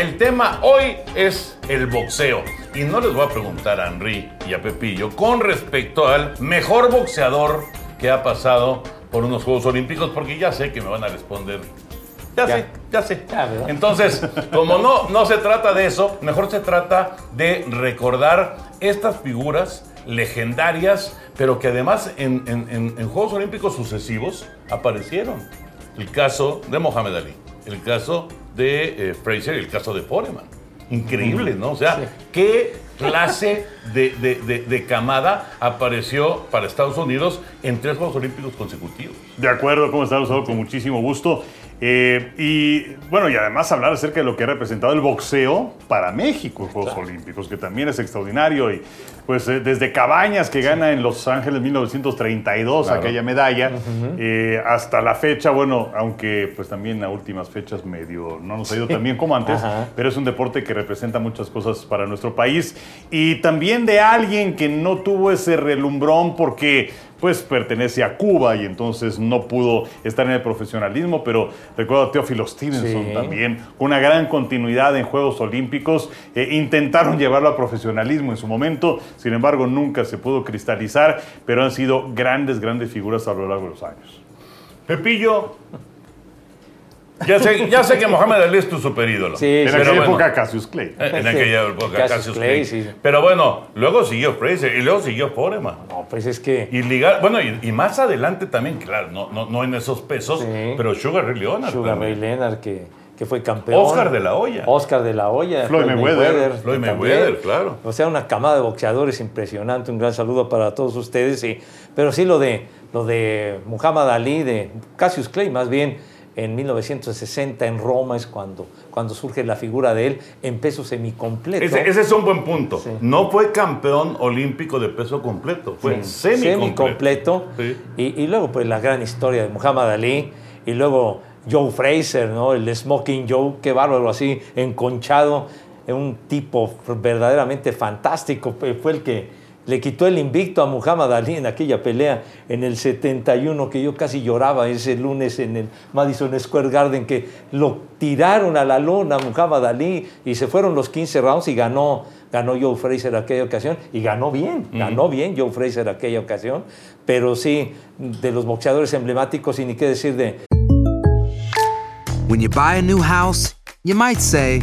El tema hoy es el boxeo. Y no les voy a preguntar a Henry y a Pepillo con respecto al mejor boxeador que ha pasado por unos Juegos Olímpicos, porque ya sé que me van a responder. Ya, sé, ya sé. Entonces, como no, no se trata de eso, mejor se trata de recordar estas figuras legendarias, pero que además en, en- en Juegos Olímpicos sucesivos aparecieron. El caso de Mohamed Ali, el caso de eh, Fraser y el caso de Foreman. Increíble, ¿no? O sea, ¿qué clase de, de- de- de camada apareció para Estados Unidos en tres Juegos Olímpicos consecutivos? De acuerdo, ¿cómo estamos? Con muchísimo gusto. Eh, y bueno, y además hablar acerca de lo que ha representado el boxeo para México en Juegos Olímpicos, que también es extraordinario. Y pues eh, desde Cabañas, que gana en Los Ángeles 1932 Claro. aquella medalla, eh, hasta la fecha, bueno, aunque pues también a últimas fechas medio no nos ha ido tan bien como antes, Ajá. pero es un deporte que representa muchas cosas para nuestro país. Y también de alguien que no tuvo ese relumbrón porque pues pertenece a Cuba y entonces no pudo estar en el profesionalismo, pero recuerdo a Teófilo Stevenson Sí. también, con una gran continuidad en Juegos Olímpicos. Eh, intentaron llevarlo a profesionalismo en su momento, sin embargo nunca se pudo cristalizar, pero han sido grandes, grandes figuras a lo largo de los años. Pepillo. Ya sé, ya sé que Mohamed Ali es tu superídolo. Sí, En sí, aquella bueno. época Cassius Clay. En aquella época, Cassius Cassius Clay, Clay. sí. Pero bueno, luego siguió Fraser y luego siguió Foreman. No, pues es que Y ligar, bueno, y, y más adelante también, claro, no, no, no en esos pesos, Sí. pero Sugar Ray Leonard. Sugar Ray. Leonard, que, que fue campeón. Oscar de la Hoya. Oscar de la Hoya. Floyd Mayweather. Floyd. Mayweather, claro. O sea, una camada de boxeadores impresionante. Un gran saludo para todos ustedes. Y, pero sí lo de, lo de Muhammad Ali, de Cassius Clay, más bien en 1960 en Roma es cuando, cuando surge la figura de él en peso semicompleto. Ese, ese es un buen punto. Sí. No fue campeón olímpico de peso completo, fue Sí, semicompleto. Sí. Y, y luego, pues, la gran historia de Muhammad Ali. Y luego Joe Fraser, ¿no? El Smoking Joe, qué bárbaro, así, enconchado. Un tipo verdaderamente fantástico. Fue el que le quitó el invicto a Muhammad Ali en aquella pelea en el 71, que yo casi lloraba ese lunes en el Madison Square Garden, que lo tiraron a la lona a Muhammad Ali y se fueron los 15 rounds y ganó, ganó Joe Fraser aquella ocasión y ganó bien, ganó bien Joe Fraser aquella ocasión, pero sí, de los boxeadores emblemáticos y ni qué decir de When you buy a new house, you might say,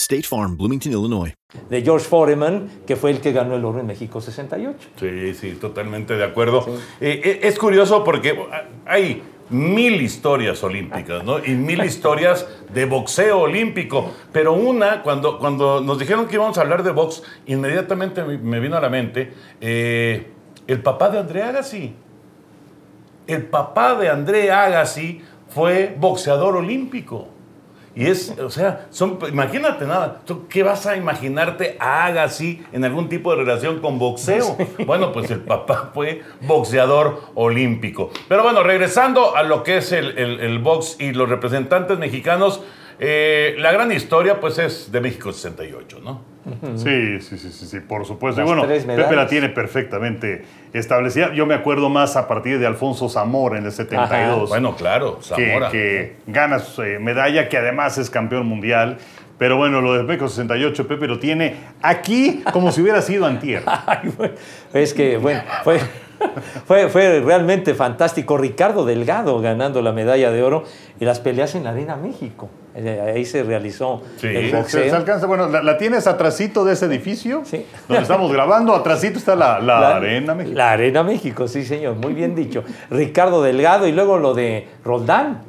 State Farm, Bloomington, Illinois. de George Foreman, que fue el que ganó el oro en México 68. Sí, sí, totalmente de acuerdo. Eh, eh, es curioso porque hay mil historias olímpicas, ¿no? Y mil historias de boxeo olímpico. Pero una, cuando, cuando nos dijeron que íbamos a hablar de box, inmediatamente me- me vino a la mente eh, el papá de André Agassi. El papá de André Agassi fue boxeador olímpico. Y es, o sea, son, imagínate nada, ¿tú qué vas a imaginarte a Agassi en algún tipo de relación con boxeo? Bueno, pues el papá fue boxeador olímpico. Pero bueno, regresando a lo que es el, el- el box y los representantes mexicanos, eh, la gran historia pues es de México 68, ¿no? Sí, sí, sí, sí, sí, por supuesto. Y bueno, Pepe la tiene perfectamente establecida. Yo me acuerdo más a partir de Alfonso Zamora en el 72. Bueno, claro, que, Zamora. que gana su eh, medalla, que además es campeón mundial. Pero bueno, lo de México 68, Pepe lo tiene aquí como si hubiera sido antier. Ay, es que, bueno, fue, fue, fue realmente fantástico. Ricardo Delgado ganando la medalla de oro y las peleas en la Arena México. Eh, Ahí se realizó Sí. el Se, se- boxeo. se alcanza, bueno, la, la tienes atrasito de ese edificio, Sí. donde estamos grabando, atrasito está la, la La- Arena México. La Arena México, sí, señor, muy bien dicho. Ricardo Delgado y luego lo de Roldán,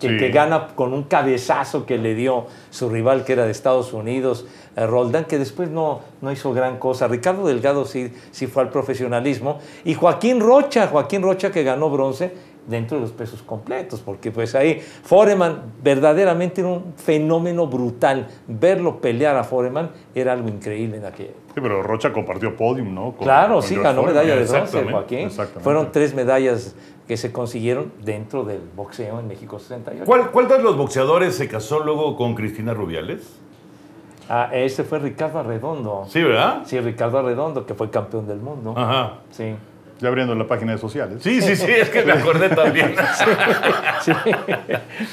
que, Sí. que gana con un cabezazo que le dio su rival que era de Estados Unidos, eh, Roldán, que después no, no hizo gran cosa. Ricardo Delgado sí, sí fue al profesionalismo. Y Joaquín Rocha, Joaquín Rocha que ganó bronce dentro de los pesos completos, porque pues ahí Foreman verdaderamente era un fenómeno brutal. Verlo pelear a Foreman era algo increíble en aquella época. Sí, pero Rocha compartió podium, ¿no? Con- Claro, con sí, George ganó Foreman. medalla de bronce, Joaquín. Fueron tres medallas que se consiguieron dentro del boxeo en México 68. ¿Cuál, ¿Cuál de los boxeadores se casó luego con Cristina Rubiales? Ah, ese fue Ricardo Arredondo. Sí, ¿verdad? Sí, Ricardo Arredondo, que fue campeón del mundo. Ajá. Sí. Ya abriendo la página de sociales. Sí, sí, sí, es que me acordé también. sí.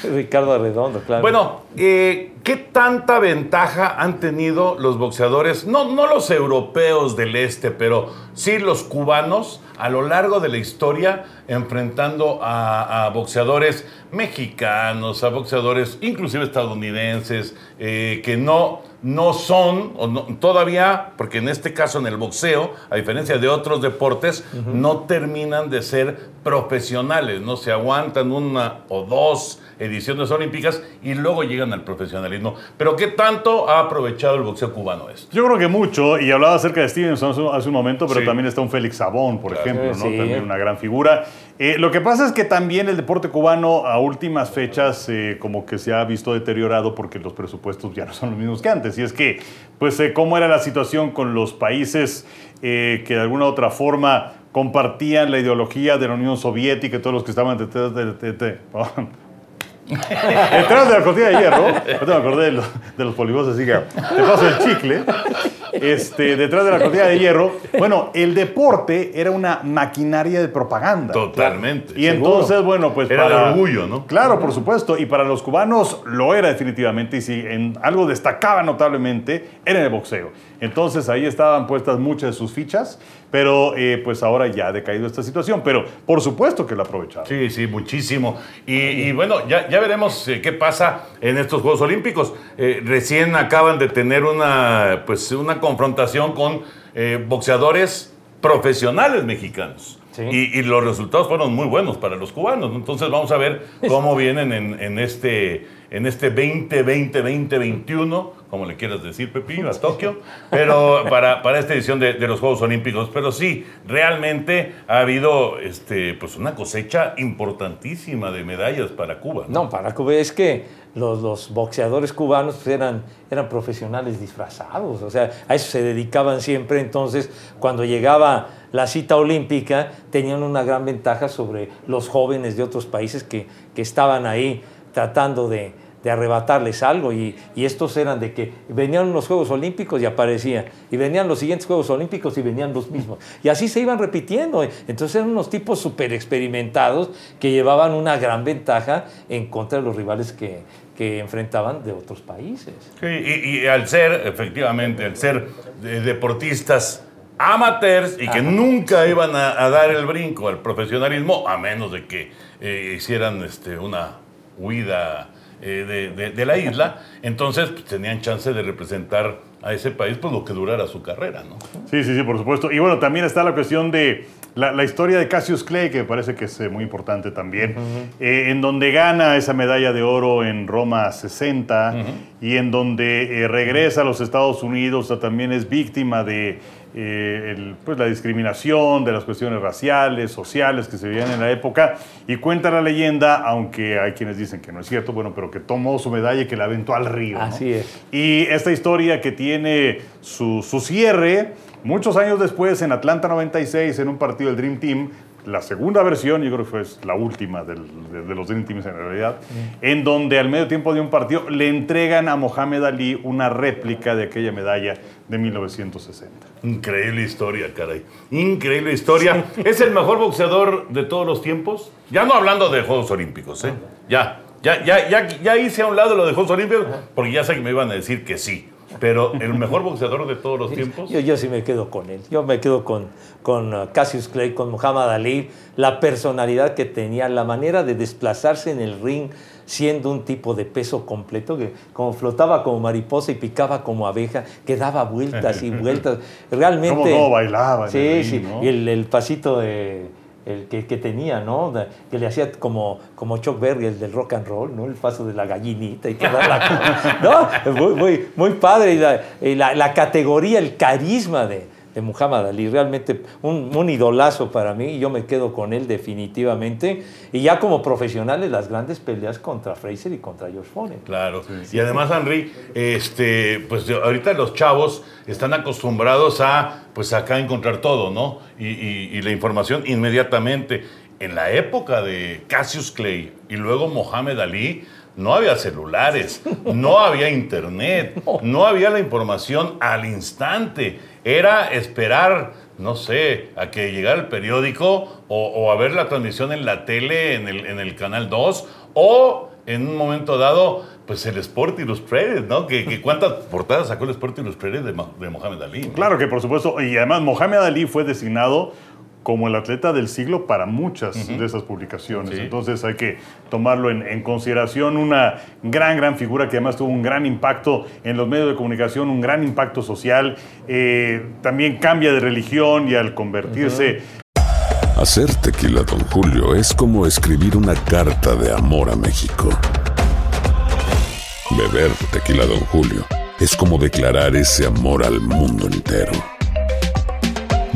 Ricardo Arredondo, claro. Bueno, eh, ¿qué tanta ventaja han tenido los boxeadores, no, no los europeos del este, pero sí los cubanos a lo largo de la historia enfrentando a, a boxeadores mexicanos, a boxeadores inclusive estadounidenses, eh, que no, no son, o no- todavía, porque en este caso en el boxeo, a diferencia de otros deportes, no terminan de ser profesionales, no se aguantan una o dos ediciones olímpicas y luego llegan al profesionalismo. Pero ¿qué tanto ha aprovechado el boxeo cubano esto? Yo creo que mucho, y hablaba acerca de Stevenson hace, hace un momento, pero Sí. también está un Félix Sabón, por ejemplo, ¿no? Sí. También una gran figura. Eh, lo que pasa es que también el deporte cubano a últimas fechas eh, como que se ha visto deteriorado porque los presupuestos ya no son los mismos que antes. Y es que, pues, eh, cómo era la situación con los países eh, que de alguna u otra forma compartían la ideología de la Unión Soviética y todos los que estaban detrás de... de- de- Detrás de la cortina de hierro, ahorita me acordé de los, de los polivoces, así que te paso el chicle. Este, detrás de la cortina de hierro, bueno, el deporte era una maquinaria de propaganda. Totalmente. Y entonces, bueno, pues Era para... orgullo, ¿no? Claro, por supuesto. Y para los cubanos lo era definitivamente. Y si en algo destacaba notablemente, era en el boxeo. Entonces ahí estaban puestas muchas de sus fichas, pero eh, pues ahora ya ha decaído esta situación. Pero por supuesto que lo aprovecharon. Sí, sí, muchísimo. Y, y bueno, ya, ya veremos eh, qué pasa en estos Juegos Olímpicos. Eh, recién acaban de tener una, pues, una confrontación con eh, boxeadores profesionales mexicanos. Sí. Y, y los resultados fueron muy buenos para los cubanos. ¿no? Entonces vamos a ver cómo vienen en, en este, en este 2020-2021, como le quieras decir, Pepillo, a Tokio, pero para, para esta edición de, los Juegos Olímpicos. Pero sí, realmente ha habido este, pues una cosecha importantísima de medallas para Cuba. ¿no? No, para Cuba es que los, los boxeadores cubanos pues, eran, eran profesionales disfrazados, o sea, a eso se dedicaban siempre. Entonces, cuando llegaba la cita olímpica, tenían una gran ventaja sobre los jóvenes de otros países que, que estaban ahí tratando de, de arrebatarles algo. Y, y estos eran de que venían los Juegos Olímpicos y aparecían, y venían los siguientes Juegos Olímpicos y venían los mismos. Y así se iban repitiendo. Entonces eran unos tipos súper experimentados que llevaban una gran ventaja en contra de los rivales que, que enfrentaban de otros países. Sí, y, y al ser, efectivamente, al ser de- deportistas amateurs y que nunca iban a, a dar el brinco al profesionalismo, a menos de que eh, hicieran este, una huida eh, de, de- de la isla, entonces pues, tenían chance de representar a ese país pues lo que durara su carrera, ¿no? Sí, sí, sí, por supuesto. Y bueno, también está la cuestión de la, la historia de Cassius Clay, que me parece que es eh, muy importante también, eh, en donde gana esa medalla de oro en Roma 60 y en donde regresa a los Estados Unidos, o sea, también es víctima de eh, el- pues, la discriminación, de las cuestiones raciales, sociales que se vivían en la época, y cuenta la leyenda, aunque hay quienes dicen que no es cierto, bueno, pero que tomó su medalla y que la aventó al río. ¿no? Así es. Y esta historia que tiene su, su cierre, muchos años después, en Atlanta 96, en un partido del Dream Team, la segunda versión, yo creo que fue la última del- de, de los Dream Teams en realidad, en donde al medio tiempo de un partido le entregan a Mohamed Ali una réplica de aquella medalla de 1960. Increíble historia, caray. Increíble historia. ¿Es el mejor boxeador de todos los tiempos? Ya no hablando de Juegos Olímpicos, ¿eh? Ya, ya, ya, ya, ya hice a un lado lo de Juegos Olímpicos porque ya sé que me iban a decir que sí. Pero el mejor boxeador de todos los tiempos. Yo, yo sí me quedo con él. Yo me quedo con, con uh, Cassius Clay, con Muhammad Ali, la personalidad que tenía, la manera de desplazarse en el ring siendo un tipo de peso completo, que como flotaba como mariposa y picaba como abeja, que daba vueltas y vueltas. Realmente... ¿Cómo, cómo bailaba? Sí, el ring, sí. ¿no? Y el, el pasito de, el que, que tenía, ¿no? Que le hacía como, como Chuck Berry, el del rock and roll, ¿no? El paso de la gallinita y toda la ¿no? Muy, muy, muy padre. Y la, y la- la categoría, el carisma de, de Muhammad Ali, realmente un, un idolazo para mí y yo me quedo con él definitivamente. Y ya como profesionales, las grandes peleas contra Fraser y contra George Foreman. Claro. Y además, Henry, este, pues ahorita los chavos están acostumbrados a, pues acá encontrar todo, ¿no? Y, y- y la información inmediatamente. En la época de Cassius Clay y luego Mohamed Ali, no había celulares, no había internet, no había la información al instante. Era esperar, no sé, a que llegara el periódico o, o a ver la transmisión en la tele, en el, en el canal 2, o en un momento dado, pues el Sport Illustrated, ¿no? Que, que cuántas portadas sacó el Sport Illustrated de, de Mohamed Ali. ¿no? Claro que por supuesto, y además Mohamed Ali fue designado como el atleta del siglo para muchas de esas publicaciones. Sí. Entonces hay que tomarlo en, en consideración. Una gran, gran figura que además tuvo un gran impacto en los medios de comunicación, un gran impacto social. Eh, también cambia de religión y al convertirse Hacer tequila, Don Julio, es como escribir una carta de amor a México. Beber tequila, Don Julio, es como declarar ese amor al mundo entero.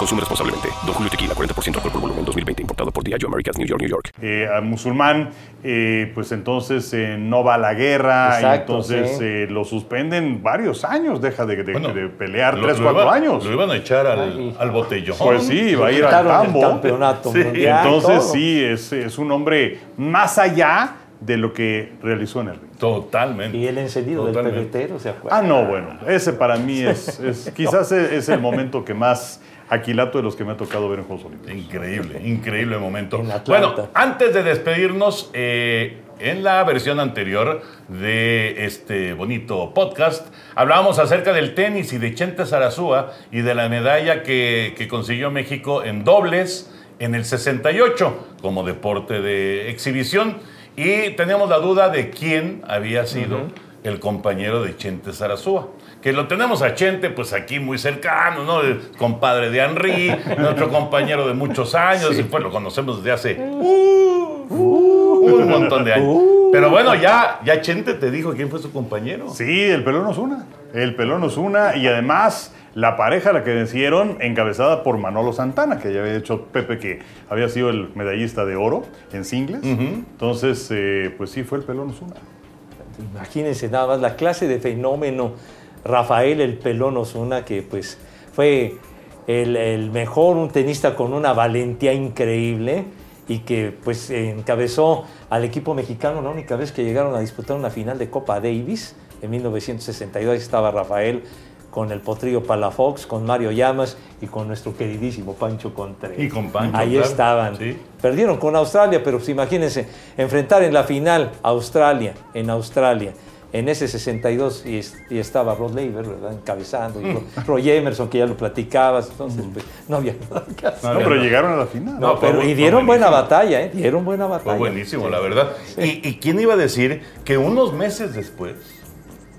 Consume responsablemente. Don Julio Tequila, 40% alcohol por volumen, 2020. Importado por Diageo Americas, New York, New York. eh, al musulmán, eh, pues entonces eh, no va a la guerra, Exacto, entonces sí. eh, lo suspenden varios años, deja de, de- Bueno, de pelear lo- tres, lo cuatro iba- años. Lo iban a echar al, al botellón. Pues sí, va a ir al tambo. campeonato Sí, mundial, Entonces todo. sí, es, es un hombre más allá de lo que realizó en el ring. Totalmente. Y el encendido del Totalmente. pebetero, ¿se acuerda? Ah, no, bueno, ese para mí es, es- quizás es, es el momento que más aquilato de los que me ha tocado ver en Juegos Olímpicos. Increíble, increíble momento. Bueno, antes de despedirnos, eh, en la versión anterior de este bonito podcast, hablábamos acerca del tenis y de Chente Sarazúa y de la medalla que, que consiguió México en dobles en el 68 como deporte de exhibición. Y teníamos la duda de quién había sido el compañero de Chente Sarazúa. Que lo tenemos a Chente, pues aquí muy cercano, ¿no? El compadre de Henry, nuestro compañero de muchos años, y pues lo conocemos desde hace un montón de años. Pero bueno, ya, ya Chente te dijo quién fue su compañero. Sí, el pelón nos una. El pelón nos una y además la pareja a la que vencieron, encabezada por Manolo Santana, que ya había hecho Pepe, que había sido el medallista de oro en singles. Entonces, eh, pues sí, fue el pelón nos una. Imagínense nada más la clase de fenómeno Rafael el Pelón Osuna, que pues fue el, el mejor, un tenista con una valentía increíble y que pues encabezó al equipo mexicano la única vez que llegaron a disputar una final de Copa Davis en 1962 ahí estaba Rafael con el potrillo Palafox, con Mario Llamas y con nuestro queridísimo Pancho Contreras. Y con Pancho, Ahí claro. estaban. Sí. Perdieron con Australia, pero pues imagínense, enfrentar en la final a Australia, en Australia, en ese 62, y, y estaba Rod Laver, ¿verdad? Encabezando, y Ro- Roy Emerson, que ya lo platicabas, entonces pues, no había nada que hacer. No, pero llegaron a la final. No, pero, y dieron buena batalla, ¿eh? Dieron buena batalla. Fue buenísimo, la verdad. ¿Y, y quién iba a decir que unos meses después,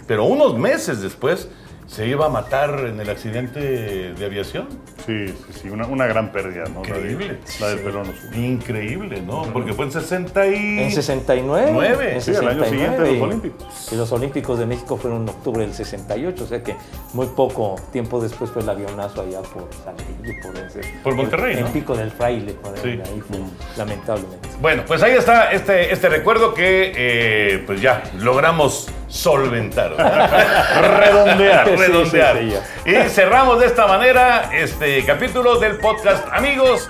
pero unos meses después, se iba a matar en el accidente de aviación? Sí, sí, sí, una, una gran pérdida, ¿no? La de- Increíble. La del pelón. Increíble, ¿no? Porque fue en 60 y... En 69. Nueve. en Sí, al año 69, siguiente de los Olímpicos. Y los Olímpicos de México fueron en octubre del 68, o sea que muy poco tiempo después fue el avionazo allá por Saltillo, por, ese- Por Monterrey, En ¿no? Pico del Fraile, por ahí, Sí. ahí fue, lamentablemente. Bueno, pues ahí está este, este recuerdo que eh, pues ya logramos solventar. redondear, Sí, redondear. sí, sí, y cerramos de esta manera este capítulo del podcast. Amigos,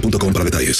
boostmobile.com para detalles.